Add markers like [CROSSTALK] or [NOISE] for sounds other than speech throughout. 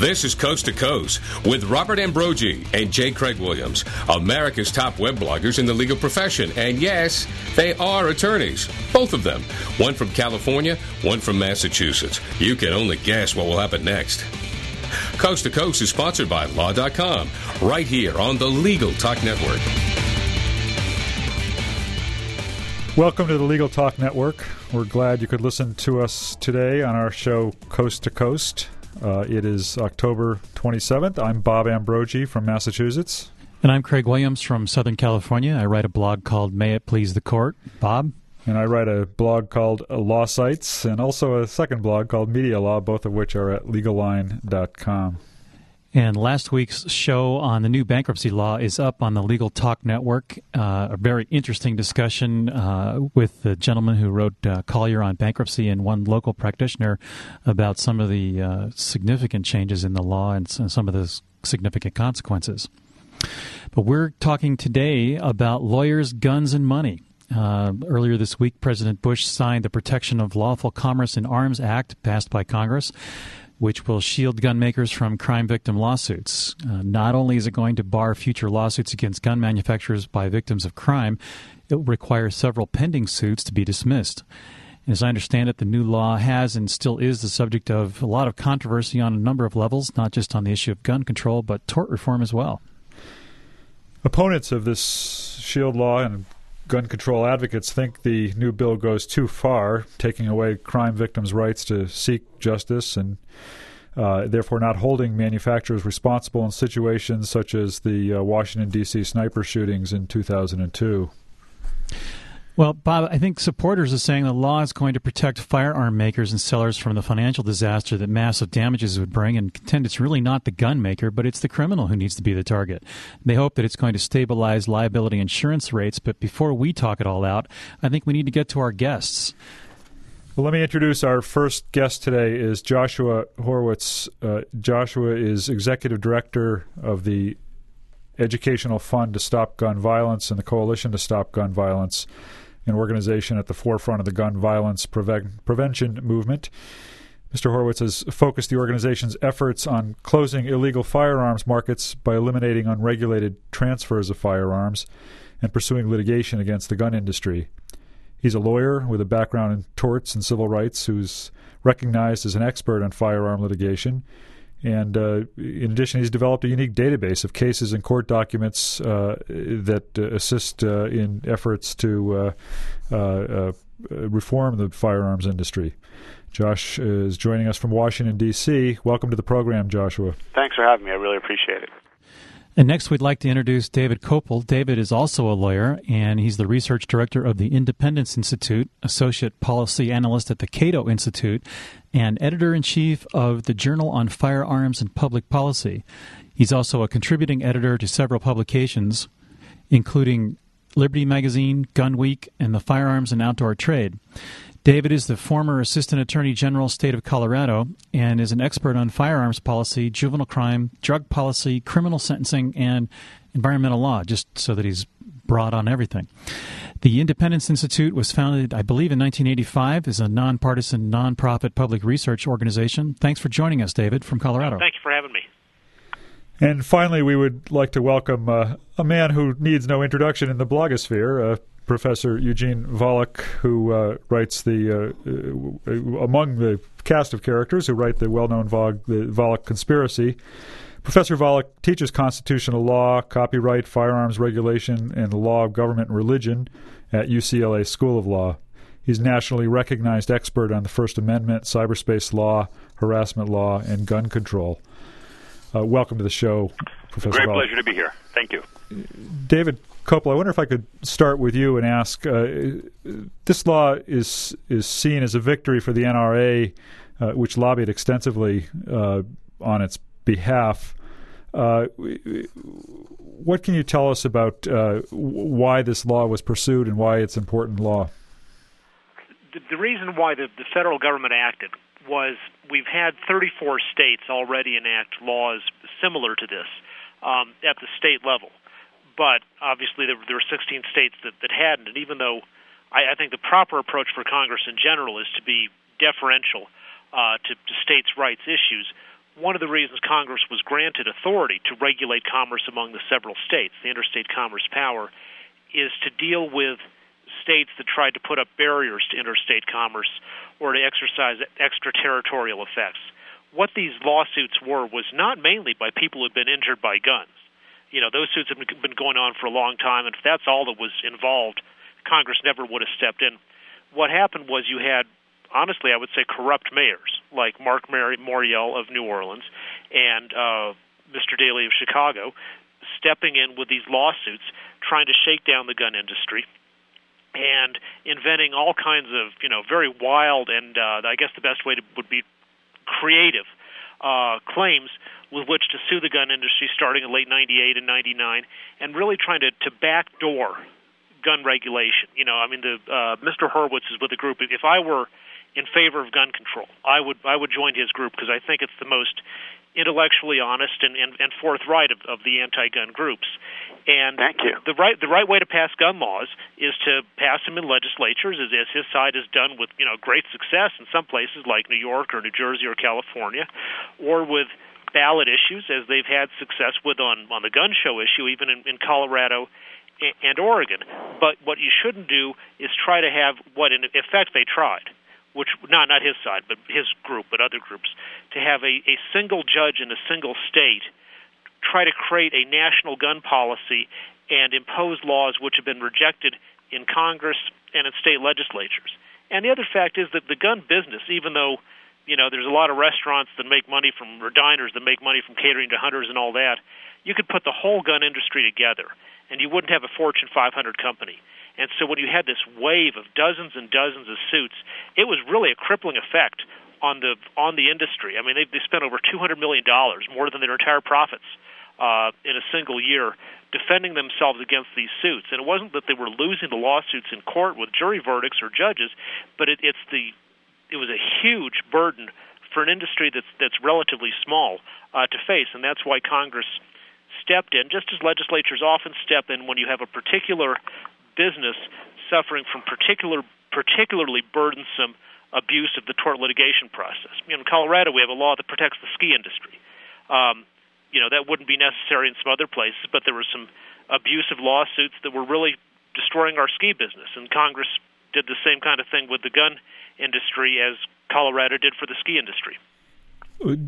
This is Coast to Coast with Robert Ambrogi and J. Craig Williams, America's top web bloggers in the legal profession. And yes, they are attorneys, both of them. One from California, one from Massachusetts. You can only guess what will happen next. Coast to Coast is sponsored by Law.com, right here on the Legal Talk Network. Welcome to the Legal Talk Network. We're glad you could listen to us today on our show Coast to Coast. Uh, it is October 27th. I'm Bob Ambrogi from Massachusetts. And I'm Craig Williams from Southern California. I write a blog called May It Please the Court. Bob? And I write a blog called Law Sites and also a second blog called Media Law, both of which are at legalline.com. And last week's show on the new bankruptcy law is up on the Legal Talk Network. Uh, a very interesting discussion uh, with the gentleman who wrote uh, Collier on bankruptcy and one local practitioner about some of the uh, significant changes in the law and some of the significant consequences. But we're talking today about lawyers, guns, and money. Uh, earlier this week, President Bush signed the Protection of Lawful Commerce in Arms Act passed by Congress which will shield gun makers from crime victim lawsuits. Uh, not only is it going to bar future lawsuits against gun manufacturers by victims of crime, it will require several pending suits to be dismissed. And as I understand it, the new law has and still is the subject of a lot of controversy on a number of levels, not just on the issue of gun control, but tort reform as well. Opponents of this shield law and gun control advocates think the new bill goes too far, taking away crime victims' rights to seek justice and uh, therefore not holding manufacturers responsible in situations such as the uh, Washington, D.C. sniper shootings in 2002. Well, Bob, I think supporters are saying the law is going to protect firearm makers and sellers from the financial disaster that massive damages would bring and contend it's really not the gun maker, but it's the criminal who needs to be the target. They hope that it's going to stabilize liability insurance rates, but before we talk it all out, I think we need to get to our guests. Well, let me introduce our first guest today is Joshua Horwitz. Uh, Joshua is executive director of the Educational Fund to Stop Gun Violence and the Coalition to Stop Gun Violence an organization at the forefront of the gun violence prevention movement. Mr. Horwitz has focused the organization's efforts on closing illegal firearms markets by eliminating unregulated transfers of firearms and pursuing litigation against the gun industry. He's a lawyer with a background in torts and civil rights who's recognized as an expert on firearm litigation and uh, in addition, he's developed a unique database of cases and court documents uh, that uh, assist uh, in efforts to reform the firearms industry. Josh is joining us from Washington, D.C. Welcome to the program, Joshua. Thanks for having me. I really appreciate it. And next, we'd like to introduce David Kopel. David is also a lawyer, and he's the research director of the Independence Institute, associate policy analyst at the Cato Institute, and editor in chief of the Journal on Firearms and Public Policy. He's also a contributing editor to several publications, including Liberty Magazine, Gun Week, and the Firearms and Outdoor Trade. David is the former Assistant Attorney General, State of Colorado, and is an expert on firearms policy, juvenile crime, drug policy, criminal sentencing, and environmental law, just so that he's broad on everything. The Independence Institute was founded, I believe, in 1985 as a nonpartisan, nonprofit public research organization. Thanks for joining us, David, from Colorado. Thank you for having me. And finally, we would like to welcome uh, a man who needs no introduction in the blogosphere, uh, Professor Eugene Volokh, who uh, writes the uh, uh, among the cast of characters who write the well-known Volokh, the Volokh Conspiracy. Professor Volokh teaches constitutional law, copyright, firearms regulation, and the law of government and religion at UCLA School of Law. He's nationally recognized expert on the First Amendment, cyberspace law, harassment law, and gun control. Uh, welcome to the show, Professor. Great Volokh. pleasure to be here. Thank you, David Kopel, I wonder if I could start with you and ask: uh, This law is is seen as a victory for the NRA, uh, which lobbied extensively uh, on its behalf. Uh, what can you tell us about uh, why this law was pursued and why it's important law? The, the reason why the, the federal government acted was we've had 34 states already enact laws similar to this um, at the state level but obviously there, there were 16 states that, that hadn't. And even though I, I think the proper approach for Congress in general is to be deferential uh, to, to states' rights issues, one of the reasons Congress was granted authority to regulate commerce among the several states, the interstate commerce power, is to deal with states that tried to put up barriers to interstate commerce or to exercise extraterritorial effects. What these lawsuits were was not mainly by people who had been injured by guns. You know, those suits have been going on for a long time, and if that's all that was involved, Congress never would have stepped in. What happened was you had honestly, I would say corrupt mayors like Marc Morial of New Orleans and uh, Mr. Daley of Chicago stepping in with these lawsuits, trying to shake down the gun industry and inventing all kinds of you know very wild and uh, I guess the best way to, would be creative uh, claims with which to sue the gun industry starting in late 98 and 99 and really trying to, to backdoor gun regulation. You know, I mean, the uh, Mr. Horwitz is with a group. If I were in favor of gun control. I would I would join his group because I think it's the most intellectually honest and, and, and forthright of, of the anti-gun groups. And Thank you. the right the right way to pass gun laws is to pass them in legislatures, as, as his side has done with you know great success in some places like New York or New Jersey or California, or with ballot issues, as they've had success with on on the gun show issue, even in, in Colorado and Oregon. But what you shouldn't do is try to have what in effect they tried which not not his side, but his group, but other groups, to have a, a single judge in a single state try to create a national gun policy and impose laws which have been rejected in Congress and in state legislatures. And the other fact is that the gun business, even though you know there's a lot of restaurants that make money from or diners that make money from catering to hunters and all that, you could put the whole gun industry together, and you wouldn't have a Fortune 500 company. And so when you had this wave of dozens and dozens of suits, it was really a crippling effect on the on the industry. I mean, they, they spent over two hundred million dollars, more than their entire profits, uh, in a single year, defending themselves against these suits. And it wasn't that they were losing the lawsuits in court with jury verdicts or judges, but it, it's the it was a huge burden for an industry that's that's relatively small uh, to face, and that's why Congress stepped in, just as legislatures often step in when you have a particular business suffering from particular, particularly burdensome abuse of the tort litigation process. In Colorado, we have a law that protects the ski industry. Um, you know, that wouldn't be necessary in some other places, but there were some abusive lawsuits that were really destroying our ski business, and Congress did the same kind of thing with the gun industry as Colorado did for the ski industry.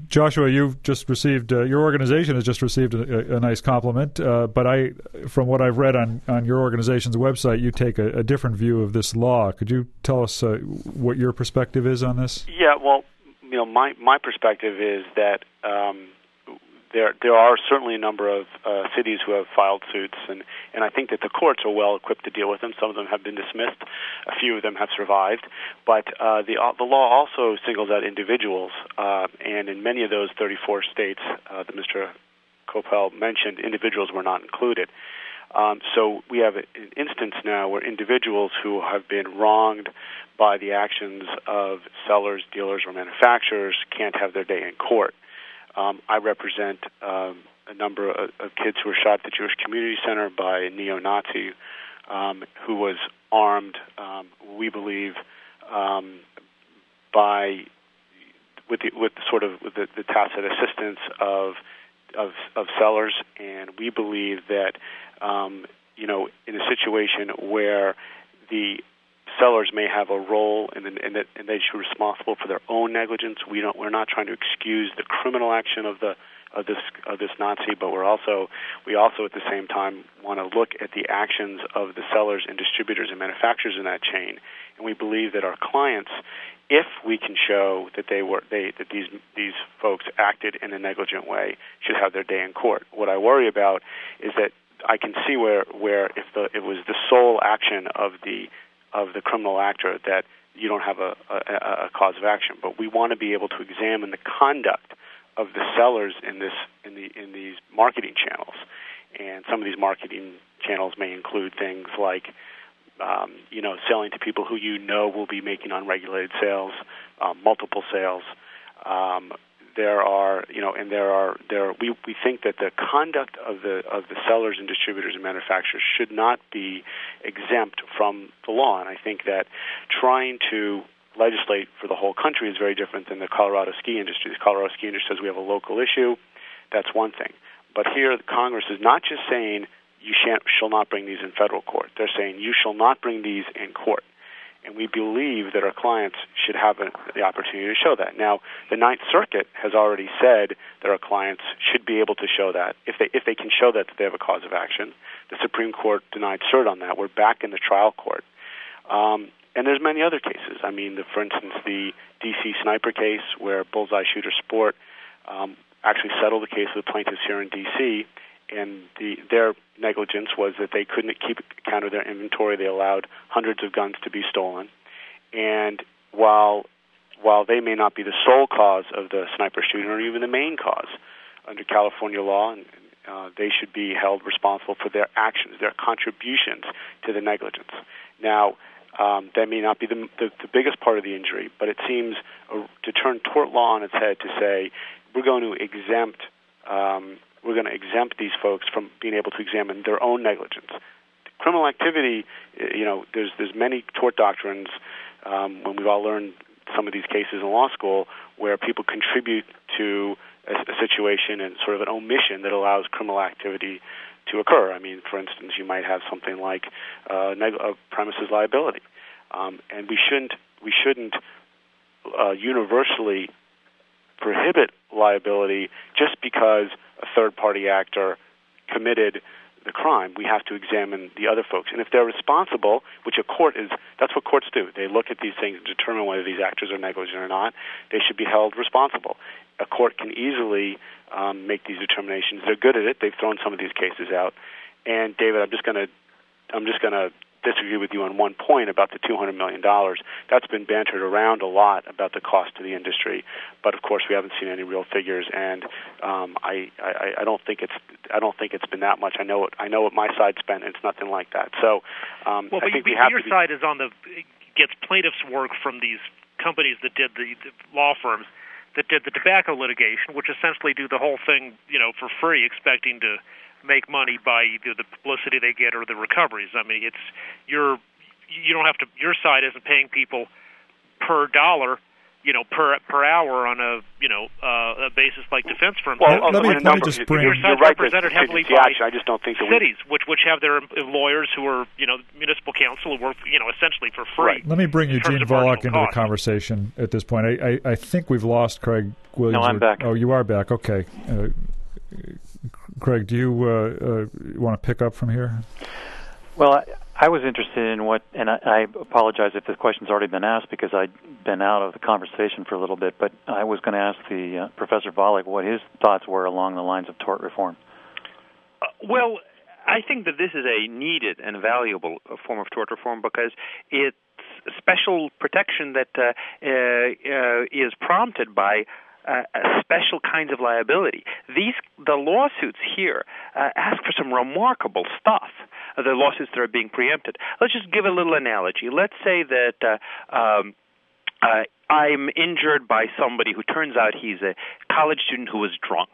Joshua, you've just received uh, your organization has just received a, a nice compliment, uh, but I, from what I've read on, on your organization's website, you take a, a different view of this law. Could you tell us uh, what your perspective is on this? Yeah, well, you know, my my perspective is that um, there there are certainly a number of uh, cities who have filed suits, and and I think that the courts are well equipped to deal with them. Some of them have been dismissed, a few of them have survived, but uh, the uh, the law also singles out individuals, uh, and in many of those 34 states uh, that Mr. Kopel mentioned, individuals were not included. Um, so we have an instance now where individuals who have been wronged by the actions of sellers, dealers, or manufacturers can't have their day in court. Um, I represent um, a number of, of kids who were shot at the Jewish Community Center by a neo-Nazi um, who was armed, um, we believe, um, by with the, with sort of with the, the tacit assistance of of, of sellers, and we believe that um, you know in a situation where the sellers may have a role and, and, that, and they should be responsible for their own negligence. We don't. We're not trying to excuse the criminal action of the of this of this Nazi, but we're also we also at the same time want to look at the actions of the sellers and distributors and manufacturers in that chain, and we believe that our clients, if we can show that they were they that these these folks acted in a negligent way, should have their day in court. What I worry about is that I can see where where if the it was the sole action of the of the criminal actor that you don't have a, a, a cause of action. But we want to be able to examine the conduct of the sellers in this in the in these marketing channels, and some of these marketing channels may include things like. Um, you know, selling to people who you know will be making unregulated sales, um, multiple sales, um, there are you know and there are there we we think that the conduct of the of the sellers and distributors and manufacturers should not be exempt from the law and I think that trying to legislate for the whole country is very different than the Colorado ski industry. The Colorado ski industry says we have a local issue. That's one thing. But here, Congress is not just saying you shall not bring these in federal court. They're saying you shall not bring these in court. And we believe that our clients should have a, the opportunity to show that. Now, the Ninth Circuit has already said that our clients should be able to show that if they if they can show that, that they have a cause of action. The Supreme Court denied cert on that. We're back in the trial court. Um, and there's many other cases. I mean, the, for instance, the D.C. sniper case where Bullseye Shooter Sport um, actually settled the case with the plaintiffs here in D.C. And the, their negligence was that they couldn't keep account of their inventory. They allowed hundreds of guns to be stolen. And while while they may not be the sole cause of the sniper shooting or even the main cause under California law, uh, they should be held responsible for their actions, their contributions to the negligence. Now, um, that may not be the, the, the biggest part of the injury, but it seems uh, to turn tort law on its head to say we're going to exempt um, we're going to exempt these folks from being able to examine their own negligence. Criminal activity, you know, there's there's many tort doctrines um, when we've all learned some of these cases in law school where people contribute to a, a situation and sort of an omission that allows criminal activity to occur. I mean, for instance, you might have something like uh, neg- premises liability, um, and we shouldn't we shouldn't uh, universally prohibit liability just because a third party actor committed the crime. We have to examine the other folks, and if they're responsible, which a court is, that's what courts do. They look at these things and determine whether these actors are negligent or not. They should be held responsible. A court can easily um, make these determinations. They're good at it. They've thrown some of these cases out. And David, I'm just going to I'm just going to disagree with you on one point about the $200 million. That's been bantered around a lot about the cost to the industry, but of course we haven't seen any real figures, and um, I, I, I don't think it's I don't think it's been that much. I know what I know what my side spent, and it's nothing like that. So um, well, I think we have your to be, side is on the gets plaintiffs' work from these companies that did the, the law firms that did the tobacco litigation, which essentially do the whole thing, you know, for free, expecting to make money by either the publicity they get or the recoveries. I mean, it's you're you don't have to your side isn't paying people per dollar you know per per hour on a you know uh, a basis like defense firms. Well, let, me, let me just bring. Your you're side's right, represented heavily by action. I just don't think that cities, which which have their lawyers who are you know municipal council who work you know essentially for free. Right. Let me bring Eugene Volokh marginal Volokh into the conversation at this point. I, I, I think we've lost Craig Williams. No, I'm or- back. Oh, you are back. Okay. Uh, Craig, do you uh, uh, want to pick up from here? Well, I, I was interested in what, and I, I apologize if the question's already been asked because I'd been out of the conversation for a little bit. But I was going to ask the uh, Professor Volokh what his thoughts were along the lines of tort reform. Uh, well, I think that this is a needed and valuable uh, form of tort reform because it's special protection that uh, uh, uh, is prompted by uh, special kinds of liability. These the lawsuits here uh, ask for some remarkable stuff. Uh, the lawsuits that are being preempted. Let's just give a little analogy. Let's say that. Uh, um, uh, I'm injured by somebody who turns out he's a college student who was drunk.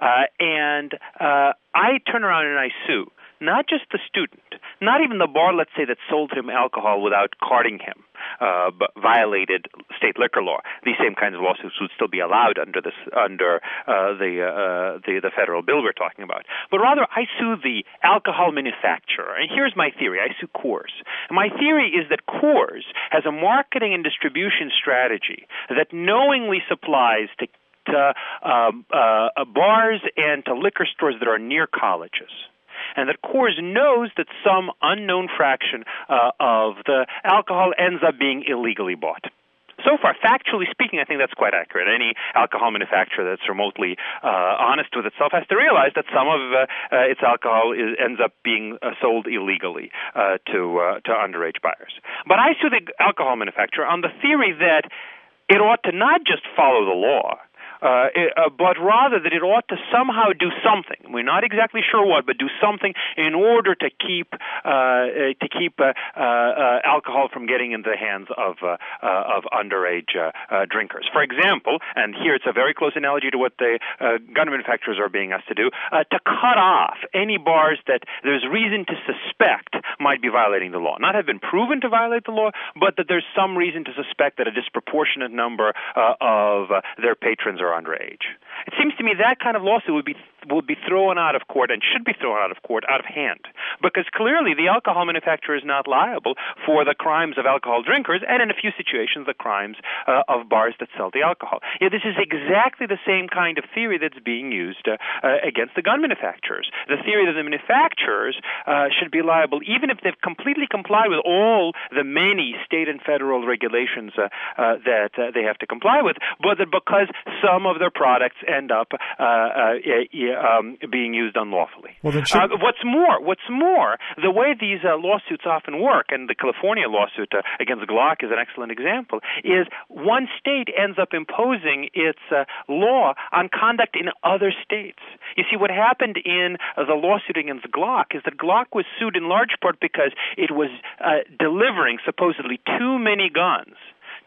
Uh, and uh, I turn around and I sue not just the student, not even the bar, let's say, that sold him alcohol without carding him, uh, but violated state liquor law. These same kinds of lawsuits would still be allowed under this under uh, the, uh, the the federal bill we're talking about. But rather, I sue the alcohol manufacturer. And here's my theory: I sue Coors. My theory is that Coors has a marketing and distribution strategy that knowingly supplies to to um, uh, bars and to liquor stores that are near colleges. And that Coors knows that some unknown fraction uh, of the alcohol ends up being illegally bought. So far, factually speaking, I think that's quite accurate. Any alcohol manufacturer that's remotely uh, honest with itself has to realize that some of uh, uh, its alcohol is, ends up being uh, sold illegally uh, to uh, to underage buyers. But I sue the alcohol manufacturer on the theory that it ought to not just follow the law, uh, uh, but rather that it ought to somehow do something. We're not exactly sure what, but do something in order to keep uh, uh to keep uh, uh, alcohol from getting into the hands of of underage drinkers. For example, and here it's a very close analogy to what the gun manufacturers are being asked to do, to cut off any bars that there's reason to suspect might be violating the law. Not have been proven to violate the law, but that there's some reason to suspect that a disproportionate number of their patrons are underage. It seems to me that kind of lawsuit would be would be thrown out of court and should be thrown out of court out of hand because clearly the alcohol manufacturer is not liable for the crimes of alcohol drinkers and in a few situations the crimes uh, of bars that sell the alcohol. Yeah, this is exactly the same kind of theory that's being used uh, uh, against the gun manufacturers. The theory that the manufacturers uh, should be liable even if they've completely complied with all the many state and federal regulations uh, uh, that they have to comply with, but that because some of their products end up um, being used unlawfully. Well, should... uh, what's more, what's more, the way these uh, lawsuits often work, and the California lawsuit uh, against Glock is an excellent example, is one state ends up imposing its uh, law on conduct in other states. You see, what happened in the lawsuit against Glock is that Glock was sued in large part because it was uh, delivering supposedly too many guns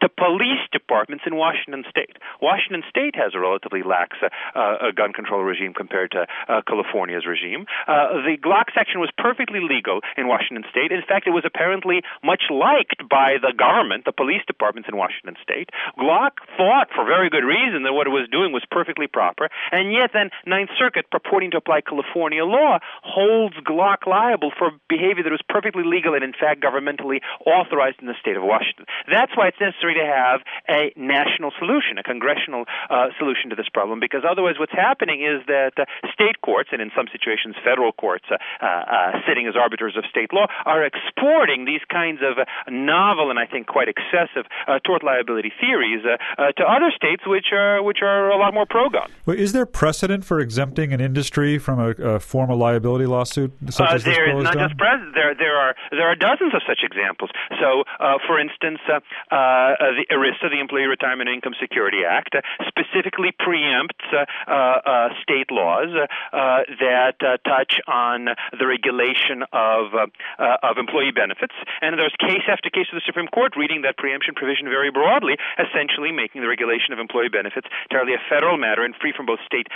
to police departments in Washington state. Washington state has a relatively lax uh, uh, gun control regime compared to uh, California's regime. Uh, the Glock section was perfectly legal in Washington state. In fact, it was apparently much liked by the government, the police departments in Washington state. Glock thought, for very good reason, that what it was doing was perfectly proper, and yet then Ninth Circuit, purporting to apply California law, holds Glock liable for behavior that was perfectly legal and in fact governmentally authorized in the state of Washington. That's why it's necessary necessary to have a national solution, a congressional uh, solution to this problem, because otherwise what's happening is that uh, state courts, and in some situations federal courts, uh, uh sitting as arbiters of state law, are exporting these kinds of uh, novel and I think quite excessive uh, tort liability theories to other states, which are which are a lot more pro-gun. Well, is there precedent for exempting an industry from a, a form of liability lawsuit such as this there is not done? just pres- there there are there are dozens of such examples. So, for instance, uh, the ERISA, the Employee Retirement Income Security Act, uh, specifically preempts uh, uh, state laws that touch on the regulation of of employee benefits. And there's case after case of the Supreme Court reading that preemption provision very broadly, essentially making the regulation of employee benefits entirely a federal matter and free from both state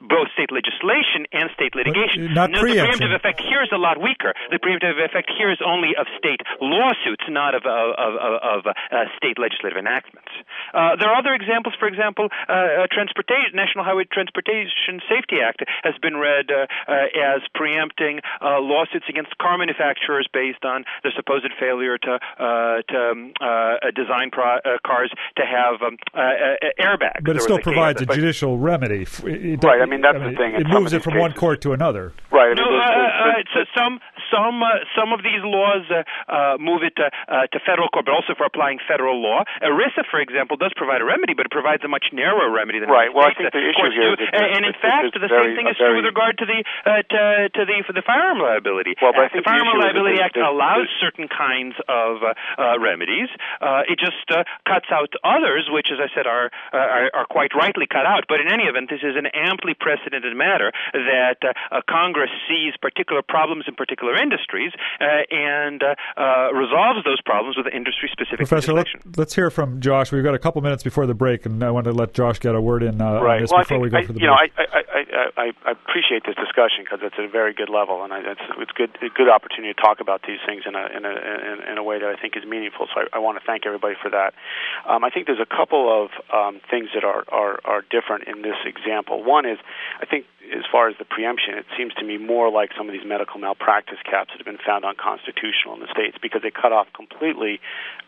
both state legislation and state litigation. But not no, the preemptive effect here is a lot weaker. The preemptive effect here is only of state lawsuits, not of of, of, of uh, state legislative enactments. Uh, there are other examples. For example, uh, transportation, National Highway Transportation Safety Act has been read uh, uh, as preempting uh, lawsuits against car manufacturers based on the supposed failure to to um, design pro- cars to have um, airbags. But it still provides a judicial remedy. It, right. I mean, that's I mean, the thing. It moves it from one court to another. Right. I mean, no, uh, uh, so some some uh, some of these laws uh, uh, move it to, uh, to federal court, but also for applying federal law. ERISA, for example, does provide a remedy, but it provides a much narrower remedy than right. Well, I think the issue here, is and, and in fact, the very, same thing is true with regard to the to, to the for the firearm liability. Well, but Act. the Firearm the Liability is, Act allows certain kinds of remedies. it just cuts out others, which, as I said, are, are are quite rightly cut out. But in any event, this is an amply precedented matter that Congress sees particular problems in particular industries uh, and uh, uh, resolves those problems with industry specific Professor, legislation. Let, us hear from Josh. We've got a couple minutes before the break, and I want to let Josh get a word in right. on this well, before we go I, for the you break. know, I, I, I, I appreciate this discussion because it's at a very good level, and I, it's it's good a good opportunity to talk about these things in a in a in, in a way that I think is meaningful. So I, I want to thank everybody for that. Um, I think there's a couple of um, things that are, are are different in this example. One is I think as far as the preemption, it seems to me more like some of these medical malpractice caps that have been found unconstitutional in the states because they cut off completely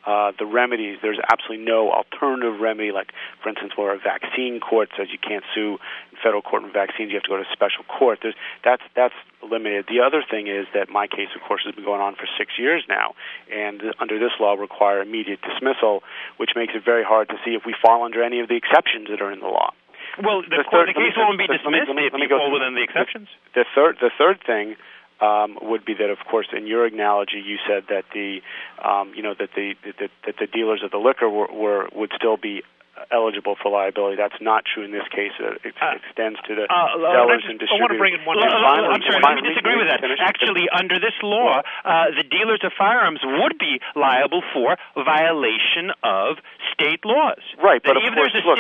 uh, the remedies. There's absolutely no alternative remedy, like, for instance, where a vaccine court says you can't sue in federal court on vaccines, you have to go to a special court. There's, that's that's eliminated. The other thing is that my case, of course, has been going on for six years now, and under this law require immediate dismissal, which makes it very hard to see if we fall under any of the exceptions that are in the law. Well, the, the, third, the case won't be dismissed let me, let me, if you fall within the exceptions. The, third, the third thing um, would be that, of course, in your analogy, you said that the, um, you know, that the that, that the dealers of the liquor were, were would still be eligible for liability. That's not true in this case. It, it uh, extends to the uh, sellers and distributors. I want to bring in one. Uh, finally, I'm sorry, let me disagree with that. Actually, under this law, uh, the dealers of firearms would be liable for violation of state laws. Right, but of course, look,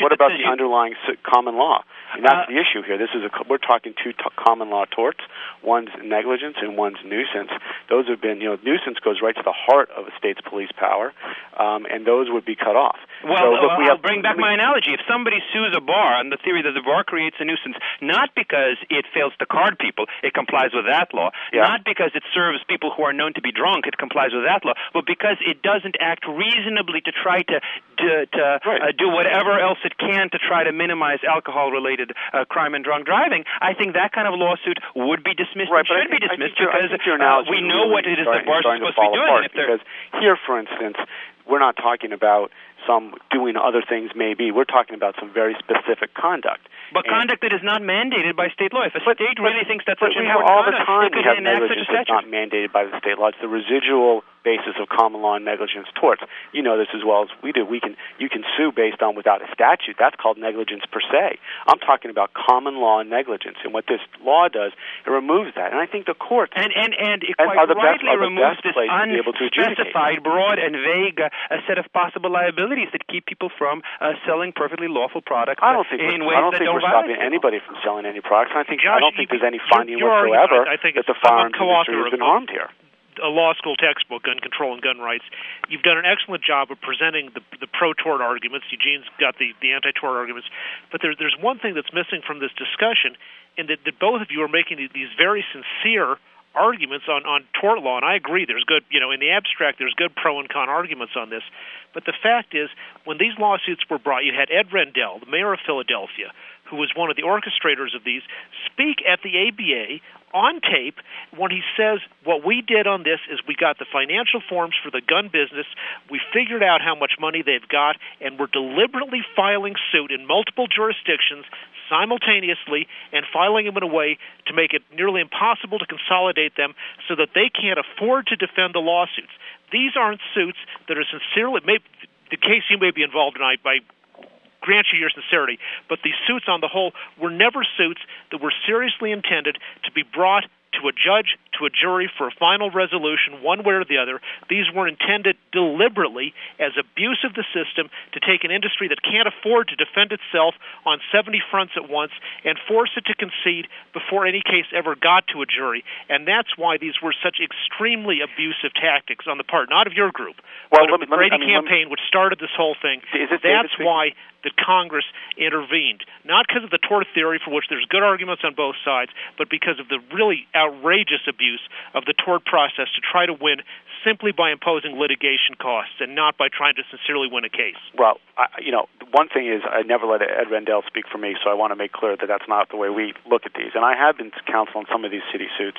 what about the underlying common law? And that's uh, the issue here. This is a we're talking two t- common law torts. One's negligence and one's nuisance. Those have been, you know, nuisance goes right to the heart of a state's police power, um, and those would be cut off. Well, so, look, we I'll bring back my analogy. If somebody sues a bar on the theory that the bar creates a nuisance, not because it fails to card people, it complies with that law. Yeah. Not because it serves people who are known to be drunk, it complies with that law. But because it doesn't act reasonably to try to to, to right. uh, do whatever else it can to try to minimize alcohol-related uh, crime and drunk driving, I think that kind of lawsuit would be dismissed right, and should be dismissed because uh, we know really what it is that bars are supposed to, to be doing. because here, for instance, we're not talking about some doing other things maybe. We're talking about some very specific conduct. But and conduct that is not mandated by state law. If a but, state but, really thinks that's but such we have all the time we have negligence that's not mandated by the state law. It's the residual basis of common law negligence torts. You know this as well as we do. We can you can sue based on without a statute. That's called negligence per se. I'm talking about common law negligence, and what this law does, it removes that. And I think the courts and and and it and quite are the rightly best, removes this unspecified, broad, and vague uh, set of possible liabilities that keep people from uh, selling perfectly lawful products. I don't think in ways I don't that think we're stopping anybody from selling any products. I think Josh, I don't think there's any finding whatsoever I, I think that the firearms industry has been harmed here a law school textbook, Gun Control and Gun Rights. You've done an excellent job of presenting the, the pro tort arguments. Eugene's got the, the anti tort arguments. But there, there's one thing that's missing from this discussion, and that, that both of you are making these very sincere arguments on, on tort law, and I agree. There's good, you know, in the abstract, there's good pro and con arguments on this. But the fact is, when these lawsuits were brought, you had Ed Rendell, the mayor of Philadelphia, who was one of the orchestrators of these, speak at the ABA on tape when he says, What we did on this is we got the financial forms for the gun business, we figured out how much money they've got, and we're deliberately filing suit in multiple jurisdictions simultaneously and filing them in a way to make it nearly impossible to consolidate them so that they can't afford to defend the lawsuits. These aren't suits that are sincerely. Maybe, the case you may be involved in, I, I grant you your sincerity, but these suits on the whole were never suits that were seriously intended to be brought to a judge, to a jury for a final resolution, one way or the other. These were intended deliberately as abuse of the system to take an industry that can't afford to defend itself on 70 fronts at once and force it to concede before any case ever got to a jury. And that's why these were such extremely abusive tactics on the part, not of your group, well, but of the Brady I mean, campaign, which started this whole thing. It, that's why that Congress intervened, not because of the tort theory, for which there's good arguments on both sides, but because of the really outrageous abuse of the tort process to try to win simply by imposing litigation costs and not by trying to sincerely win a case. Well, I, you know, one thing is I never let Ed Rendell speak for me, so I want to make clear that that's not the way we look at these. And I have been counsel on some of these city suits,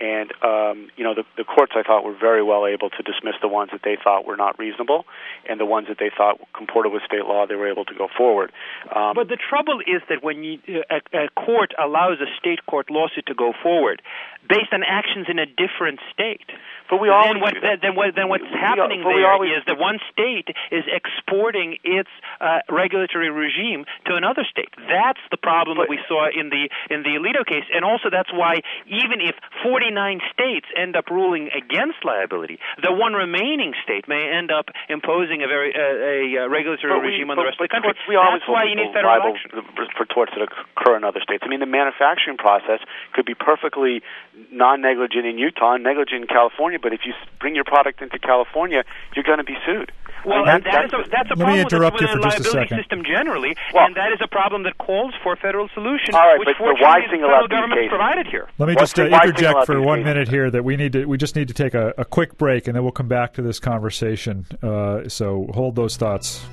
and um, you know, the, the courts I thought were very well able to dismiss the ones that they thought were not reasonable, and the ones that they thought comported with state law, they were able to go forward. Um, but the trouble is that when you, a, a court allows a state court lawsuit to go forward based on actions in a different state, but we always then, what, then, what, then what's happening we, there always, is that one state is exporting its uh, regulatory regime to another state. That's the problem but, that we saw in the in the Ileto case, and also that's why even if 49 states end up ruling against liability, the one remaining state may end up imposing a very uh, a regulatory we, regime on but, the rest of the country. We always that's why you need federal action for torts that occur in other states. I mean, the manufacturing process could be perfectly non-negligent in Utah and negligent in California, but if you bring your product into California, you're going to be sued. Well, that, that is a, that's a problem me interrupt with the just a liability system generally, well, and that is a problem that calls for a federal solution, all right, which but fortunately the wise the federal government cases, provided here. Let me What's just uh, the wise thing interject for one cases? minute here that we need to we just need to take a, a quick break and then we'll come back to this conversation. Uh, so hold those thoughts.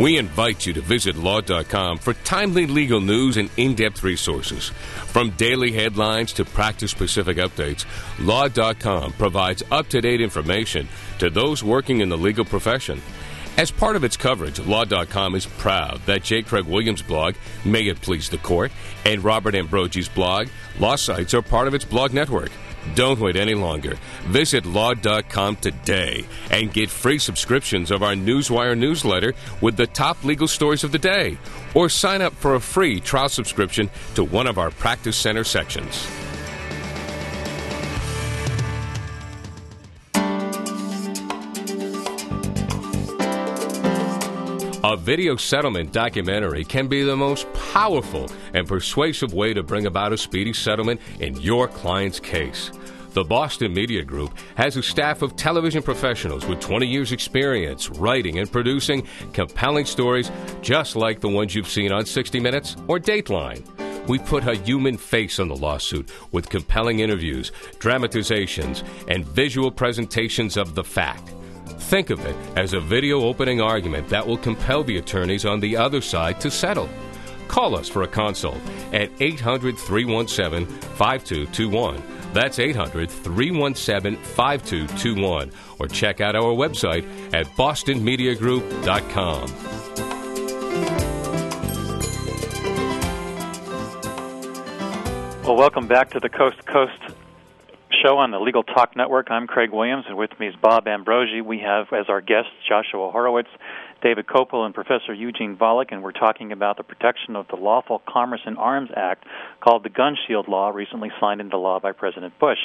We invite you to visit law.com for timely legal news and in depth resources. From daily headlines to practice specific updates, law.com provides up to date information to those working in the legal profession. As part of its coverage, Law.com is proud that J. Craig Williams' blog, May It Please the Court, and Robert Ambrogi's blog, Law Sites, are part of its blog network. Don't wait any longer. Visit law.com today and get free subscriptions of our Newswire newsletter with the top legal stories of the day. Or sign up for a free trial subscription to one of our Practice Center sections. A video settlement documentary can be the most powerful and persuasive way to bring about a speedy settlement in your client's case. The Boston Media Group has a staff of television professionals with 20 years' experience writing and producing compelling stories just like the ones you've seen on 60 Minutes or Dateline. We put a human face on the lawsuit with compelling interviews, dramatizations, and visual presentations of the fact. Think of it as a video opening argument that will compel the attorneys on the other side to settle. Call us for a consult at 800 317 5221. That's 800 317 5221. Or check out our website at bostonmediagroup.com. Well, welcome back to the Coast to Coast show on the Legal Talk Network. I'm Craig Williams, and with me is Bob Ambrogi. We have as our guests Joshua Horwitz, David Kopel, and Professor Eugene Volokh, and we're talking about the protection of the Lawful Commerce in Arms Act, called the Gun Shield Law, recently signed into law by President Bush.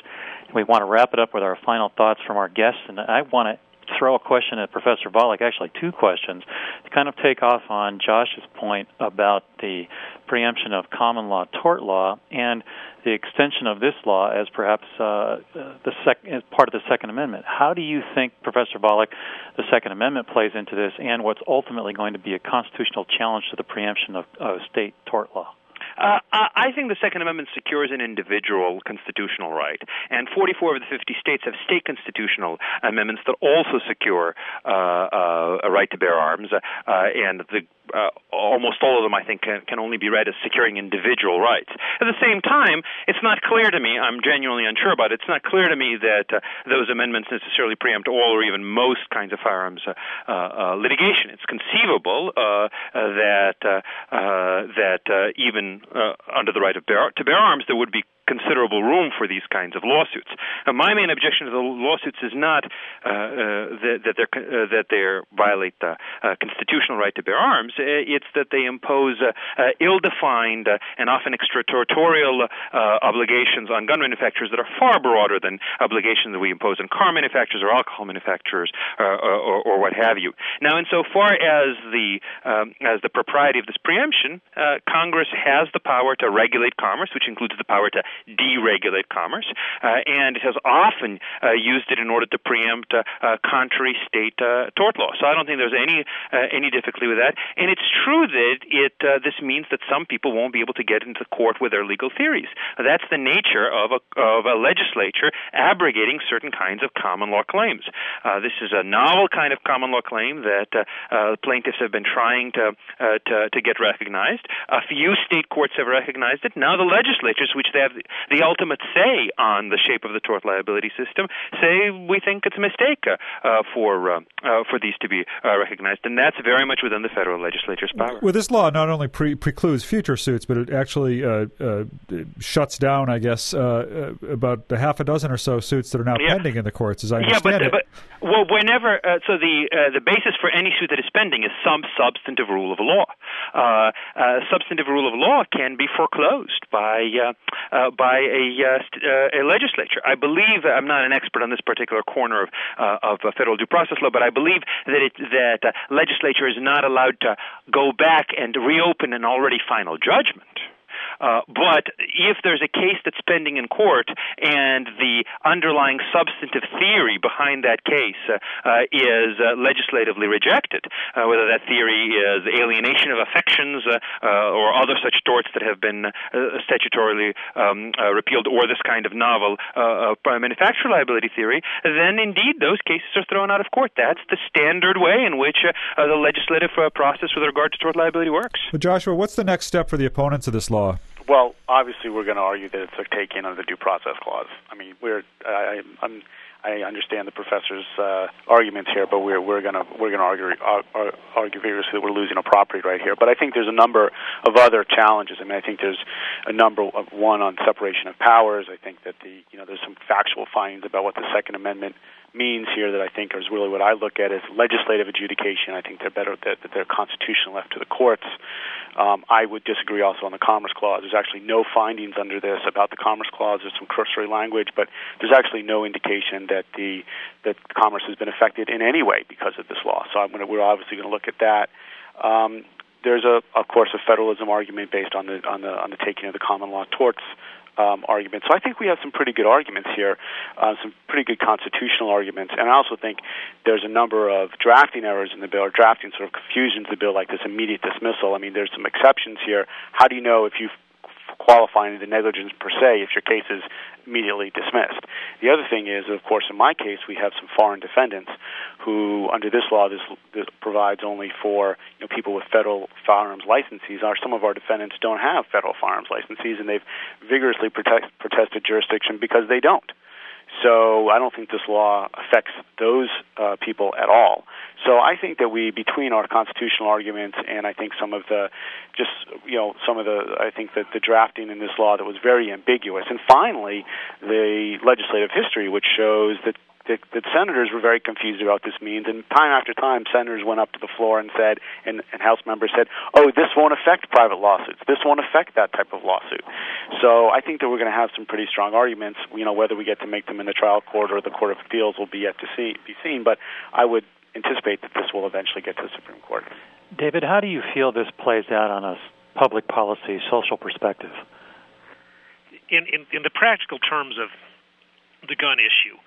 We want to wrap it up with our final thoughts from our guests, and I want to throw a question at Professor Volokh, actually two questions, to kind of take off on Josh's point about the preemption of common law tort law and the extension of this law as perhaps uh, the sec- as part of the Second Amendment. How do you think, Professor Volokh, the Second Amendment plays into this, and what's ultimately going to be a constitutional challenge to the preemption of state tort law? Uh, I think the Second Amendment secures an individual constitutional right, and 44 of the 50 states have state constitutional amendments that also secure uh, uh, a right to bear arms, uh, and the uh, almost all of them, I think, can, can only be read as securing individual rights. At the same time, it's not clear to me, I'm genuinely unsure about it, it's not clear to me that uh, those amendments necessarily preempt all or even most kinds of firearms uh, uh, litigation. It's conceivable uh, that, uh, that even under the right of bear, to bear arms, there would be considerable room for these kinds of lawsuits. Now, my main objection to the lawsuits is not uh, uh, that, that, uh, that they violate the uh, constitutional right to bear arms. Uh, it's that they impose uh, ill-defined and often extraterritorial obligations on gun manufacturers that are far broader than obligations that we impose on car manufacturers or alcohol manufacturers or, or, or what have you. Now, insofar as the um, as the propriety of this preemption, Congress has the power to regulate commerce, which includes the power to deregulate commerce, uh, and it has often uh, used it in order to preempt uh, contrary state tort law. So I don't think there's any any difficulty with that. And it's true that it this means that some people won't be able to get into court with their legal theories. That's the nature of a of a legislature abrogating certain kinds of common law claims. Uh, this is a novel kind of common law claim that uh, uh, plaintiffs have been trying to, to, to get recognized. A few state courts have recognized it. Now the legislatures, which they have the ultimate say on the shape of the tort liability system, say we think it's a mistake uh, uh, for uh, uh for these to be uh, recognized, and that's very much within the federal legislature's power. Well, this law not only pre- precludes future suits, but it actually uh, shuts down, I guess, about a half a dozen or so suits that are now yeah. pending in the courts, as I understand yeah, but, it. But, well, whenever so the the basis for any suit that is pending is some substantive rule of law. substantive rule of law can be foreclosed by by a, uh, uh, a legislature. I believe I'm not an expert on this particular corner of uh, of federal due process law, but I believe that it, that uh, legislature is not allowed to go back and reopen an already final judgment. Uh, but if there's a case that's pending in court and the underlying substantive theory behind that case uh, uh, is uh, legislatively rejected, uh, whether that theory is alienation of affections or other such torts that have been statutorily um, repealed, or this kind of novel manufacturer liability theory, then indeed those cases are thrown out of court. That's the standard way in which the legislative process with regard to tort liability works. But Joshua, what's the next step for the opponents of this law? Well, obviously, we're going to argue that it's a take in of the due process clause. I mean, we're I, I'm I understand the professor's uh, arguments here, but we're we're gonna we're gonna argue uh, argue vigorously that we're losing a property right here. But I think there's a number of other challenges. I mean, I think there's a number of one on separation of powers. I think that the you know there's some factual findings about what the Second Amendment means here that I think is really what I look at is legislative adjudication. I think they're better that, that they're constitutional left to the courts. Um, I would disagree also on the Commerce Clause. There's actually no findings under this about the Commerce Clause. There's some cursory language, but there's actually no indication that the that commerce has been affected in any way because of this law. So gonna, we're obviously going to look at that. Um, there's a, of course, a federalism argument based on the on the on the taking of the common law torts um, argument. So I think we have some pretty good arguments here, uh, some pretty good constitutional arguments, and I also think there's a number of drafting errors in the bill or drafting sort of confusions in the bill, like this immediate dismissal. I mean, there's some exceptions here. How do you know if you qualify into negligence per se if your case is immediately dismissed. The other thing is, of course, in my case, we have some foreign defendants who, under this law, this, this provides only for you know, people with federal firearms licenses. Our, some of our defendants don't have federal firearms licenses, and they've vigorously protest, protested jurisdiction because they don't. So I don't think this law affects those uh, people at all. So I think that we, between our constitutional arguments and I think some of the, just you know, some of the, I think that the drafting in this law that was very ambiguous, and finally the legislative history, which shows that that, that senators were very confused about this means, and time after time, senators went up to the floor and said, and, and House members said, "Oh, this won't affect private lawsuits. This won't affect that type of lawsuit." So I think that we're going to have some pretty strong arguments. You know, whether we get to make them in the trial court or the Court of Appeals will be yet to see be seen. But I would anticipate that this will eventually get to the Supreme Court. David, how do you feel this plays out on a public policy, social perspective? In, in, in the practical terms of the gun issue,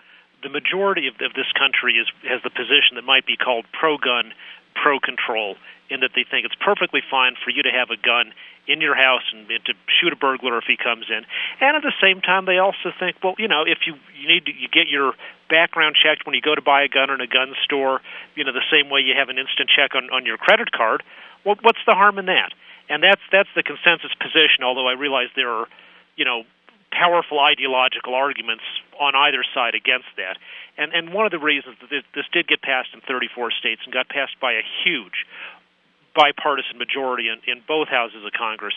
the majority of, of this country is has the position that might be called pro-gun, pro-control, in that they think it's perfectly fine for you to have a gun in your house and, and to shoot a burglar if he comes in. And at the same time, they also think, well, you know, if you you need to you get your background checked when you go to buy a gun in a gun store, you know, the same way you have an instant check on on your credit card. Well, what's the harm in that? And that's that's the consensus position. Although I realize there are, you know, powerful ideological arguments on either side against that. And and one of the reasons that this, did get passed in 34 states and got passed by a huge bipartisan majority in, in both houses of Congress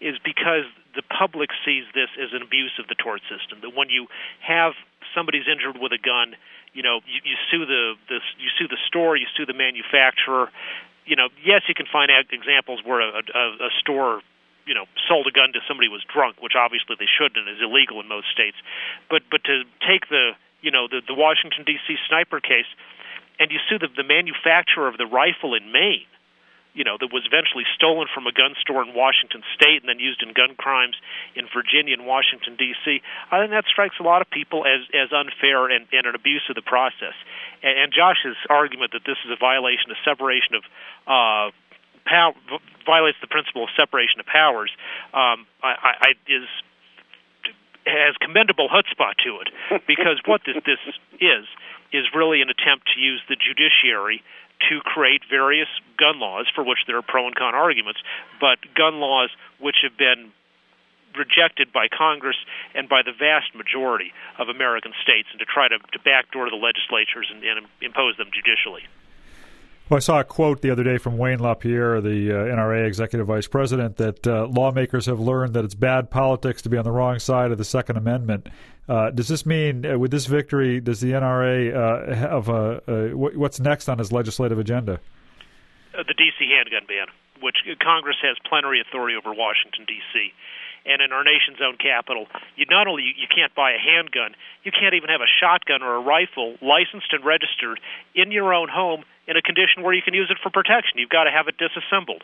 is because the public sees this as an abuse of the tort system. That when you have somebody's injured with a gun, you know, you, you sue the, the you sue the store, you sue the manufacturer. You know, yes, you can find examples where a, a, a store you know sold a gun to somebody who was drunk, which obviously they shouldn't is illegal in most states. But but to take the you know the the Washington D.C. sniper case, and you sue the the manufacturer of the rifle in Maine, you know that was eventually stolen from a gun store in Washington State and then used in gun crimes in Virginia and Washington D.C. I think that strikes a lot of people as as unfair and, and an abuse of the process. And, and Josh's argument that this is a violation of separation of uh, pow- violates the principle of separation of powers um, I, I, is has commendable chutzpah to it [LAUGHS] because what this this is is really an attempt to use the judiciary to create various gun laws for which there are pro and con arguments, but gun laws which have been rejected by Congress and by the vast majority of American states, and to try to, to backdoor the legislatures and, and impose them judicially. Well, I saw a quote the other day from Wayne LaPierre, the uh, NRA executive vice president, that uh, lawmakers have learned that it's bad politics to be on the wrong side of the Second Amendment. Uh, does this mean, uh, with this victory, does the NRA uh, have a, what's next on his legislative agenda? Uh, the D.C. handgun ban, which Congress has plenary authority over Washington, D.C and in our nation's own capital, you not only you can't buy a handgun, you can't even have a shotgun or a rifle licensed and registered in your own home in a condition where you can use it for protection. You've got to have it disassembled.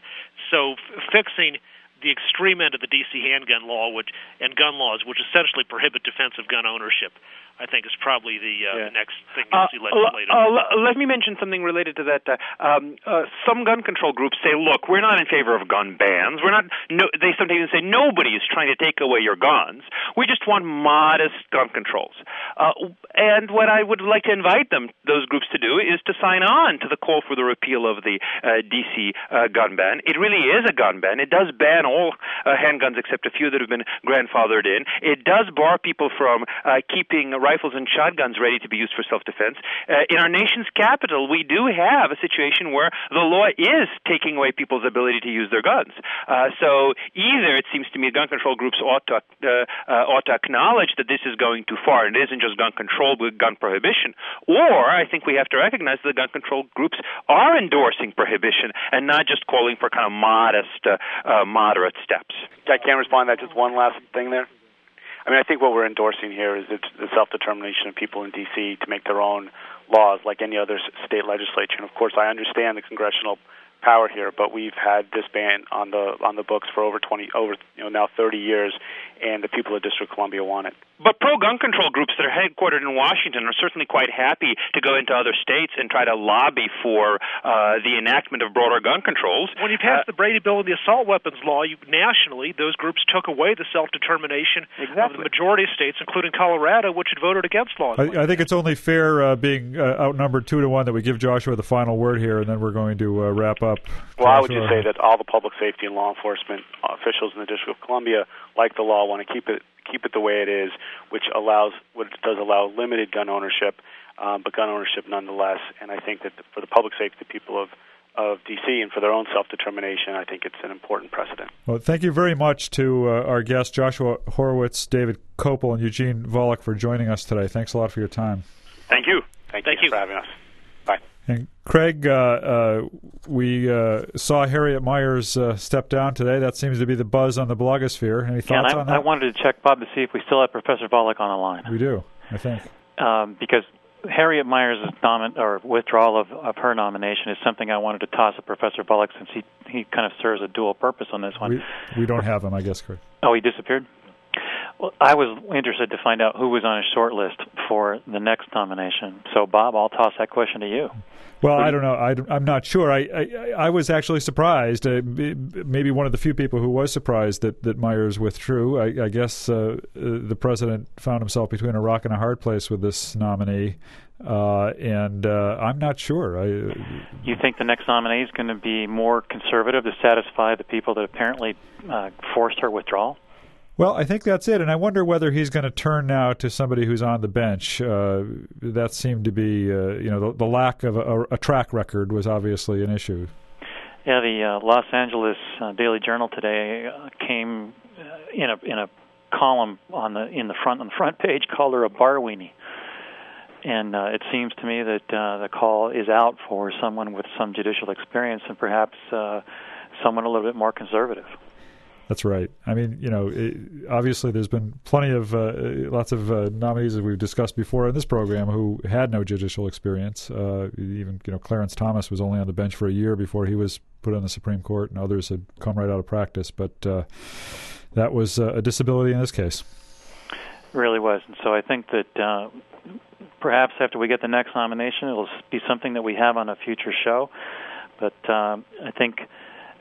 So f- fixing the extreme end of the DC handgun law, which and gun laws, which essentially prohibit defensive gun ownership, I think is probably the, uh, yeah. the next thing you'll uh, see legislated. Uh, let me mention something related to that. Uh, um, uh, some gun control groups say, "Look, we're not in favor of gun bans. We're not." No, they sometimes say, "Nobody is trying to take away your guns. We just want modest gun controls." Uh, and what I would like to invite them, those groups, to do is to sign on to the call for the repeal of the DC gun ban. It really is a gun ban. It does ban all handguns except a few that have been grandfathered in. It does bar people from keeping rifles and shotguns ready to be used for self-defense. Uh, in our nation's capital, we do have a situation where the law is taking away people's ability to use their guns. Uh, so either it seems to me gun control groups ought to uh, uh, ought to acknowledge that this is going too far and it isn't just gun control with gun prohibition, or I think we have to recognize that the gun control groups are endorsing prohibition and not just calling for kind of modest, uh, uh, moderate steps. I can't respond to that. Just one last thing there. I mean, I think what we're endorsing here is the self-determination of people in D.C. to make their own laws, like any other state legislature. And of course, I understand the congressional power here, but we've had this ban on the on the books for over 20 over you know now 30 years, and the people of District Columbia want it. But pro gun control groups that are headquartered in Washington are certainly quite happy to go into other states and try to lobby for uh, the enactment of broader gun controls. When you passed uh, the Brady Bill and the assault weapons law, you, nationally, those groups took away the self determination exactly. of the majority of states, including Colorado, which had voted against laws. I, I think it's only fair, uh, being uh, outnumbered two to one, that we give Joshua the final word here, and then we're going to uh, wrap up. Well, I would just say that all the public safety and law enforcement officials in the District of Columbia, like the law, want to keep it keep it the way it is, which allows what does allow limited gun ownership, um, but gun ownership nonetheless. And I think that for the public safety, of the people of of DC and for their own self determination, I think it's an important precedent. Well, thank you very much to uh, our guests, Joshua Horwitz, David Kopel, and Eugene Volokh, for joining us today. Thanks a lot for your time. Thank you. Thank, thank you, you for having us. And Craig, uh, uh, we uh, saw Harriet Miers uh, step down today. That seems to be the buzz on the blogosphere. Any thoughts yeah, I, on that? I wanted to check Bob to see if we still have Professor Volokh on the line. We do, I think. Um, because Harriet Miers' nomin- or withdrawal of, of her nomination is something I wanted to toss at Professor Volokh since he he kind of serves a dual purpose on this one. We, we don't have him, I guess, Craig. Oh, he disappeared. Well, I was interested to find out who was on his short list for the next nomination. So, Bob, I'll toss that question to you. Well, I don't know. I, am not sure. I, I, I was actually surprised. Uh, maybe one of the few people who was surprised that, that Miers withdrew. I, I guess uh, the president found himself between a rock and a hard place with this nominee. Uh, and uh, I'm not sure. I, you think the next nominee is going to be more conservative to satisfy the people that apparently uh, forced her withdrawal? Well, I think that's it, and I wonder whether he's going to turn now to somebody who's on the bench. Uh, that seemed to be, uh, you know, the, the lack of a, a, track record was obviously an issue. Yeah, the uh, Los Angeles uh, Daily Journal today uh, came uh, in a in a column on the in the front on the front page [LAUGHS] called her a bar weenie, and it seems to me that the call is out for someone with some judicial experience and perhaps someone a little bit more conservative. That's right. I mean, you know, it, obviously there's been plenty of uh, lots of uh, nominees that we've discussed before in this program who had no judicial experience. Uh, even you know, Clarence Thomas was only on the bench for a year before he was put on the Supreme Court, and others had come right out of practice. But uh, that was uh, a disability in this case. Really was, and so I think that uh, perhaps after we get the next nomination, it'll be something that we have on a future show. But I think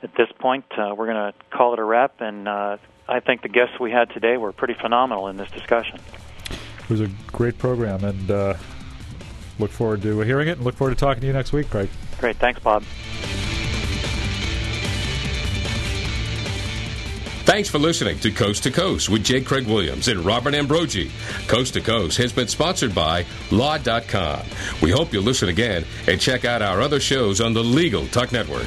at this point, uh, we're going to call it a wrap. And uh, I think the guests we had today were pretty phenomenal in this discussion. It was a great program, and uh, look forward to hearing it. And look forward to talking to you next week, Craig. Great, thanks, Bob. Thanks for listening to Coast to Coast with J. Craig Williams and Robert Ambrogi. Coast to Coast has been sponsored by Law.com. We hope you'll listen again and check out our other shows on the Legal Talk Network.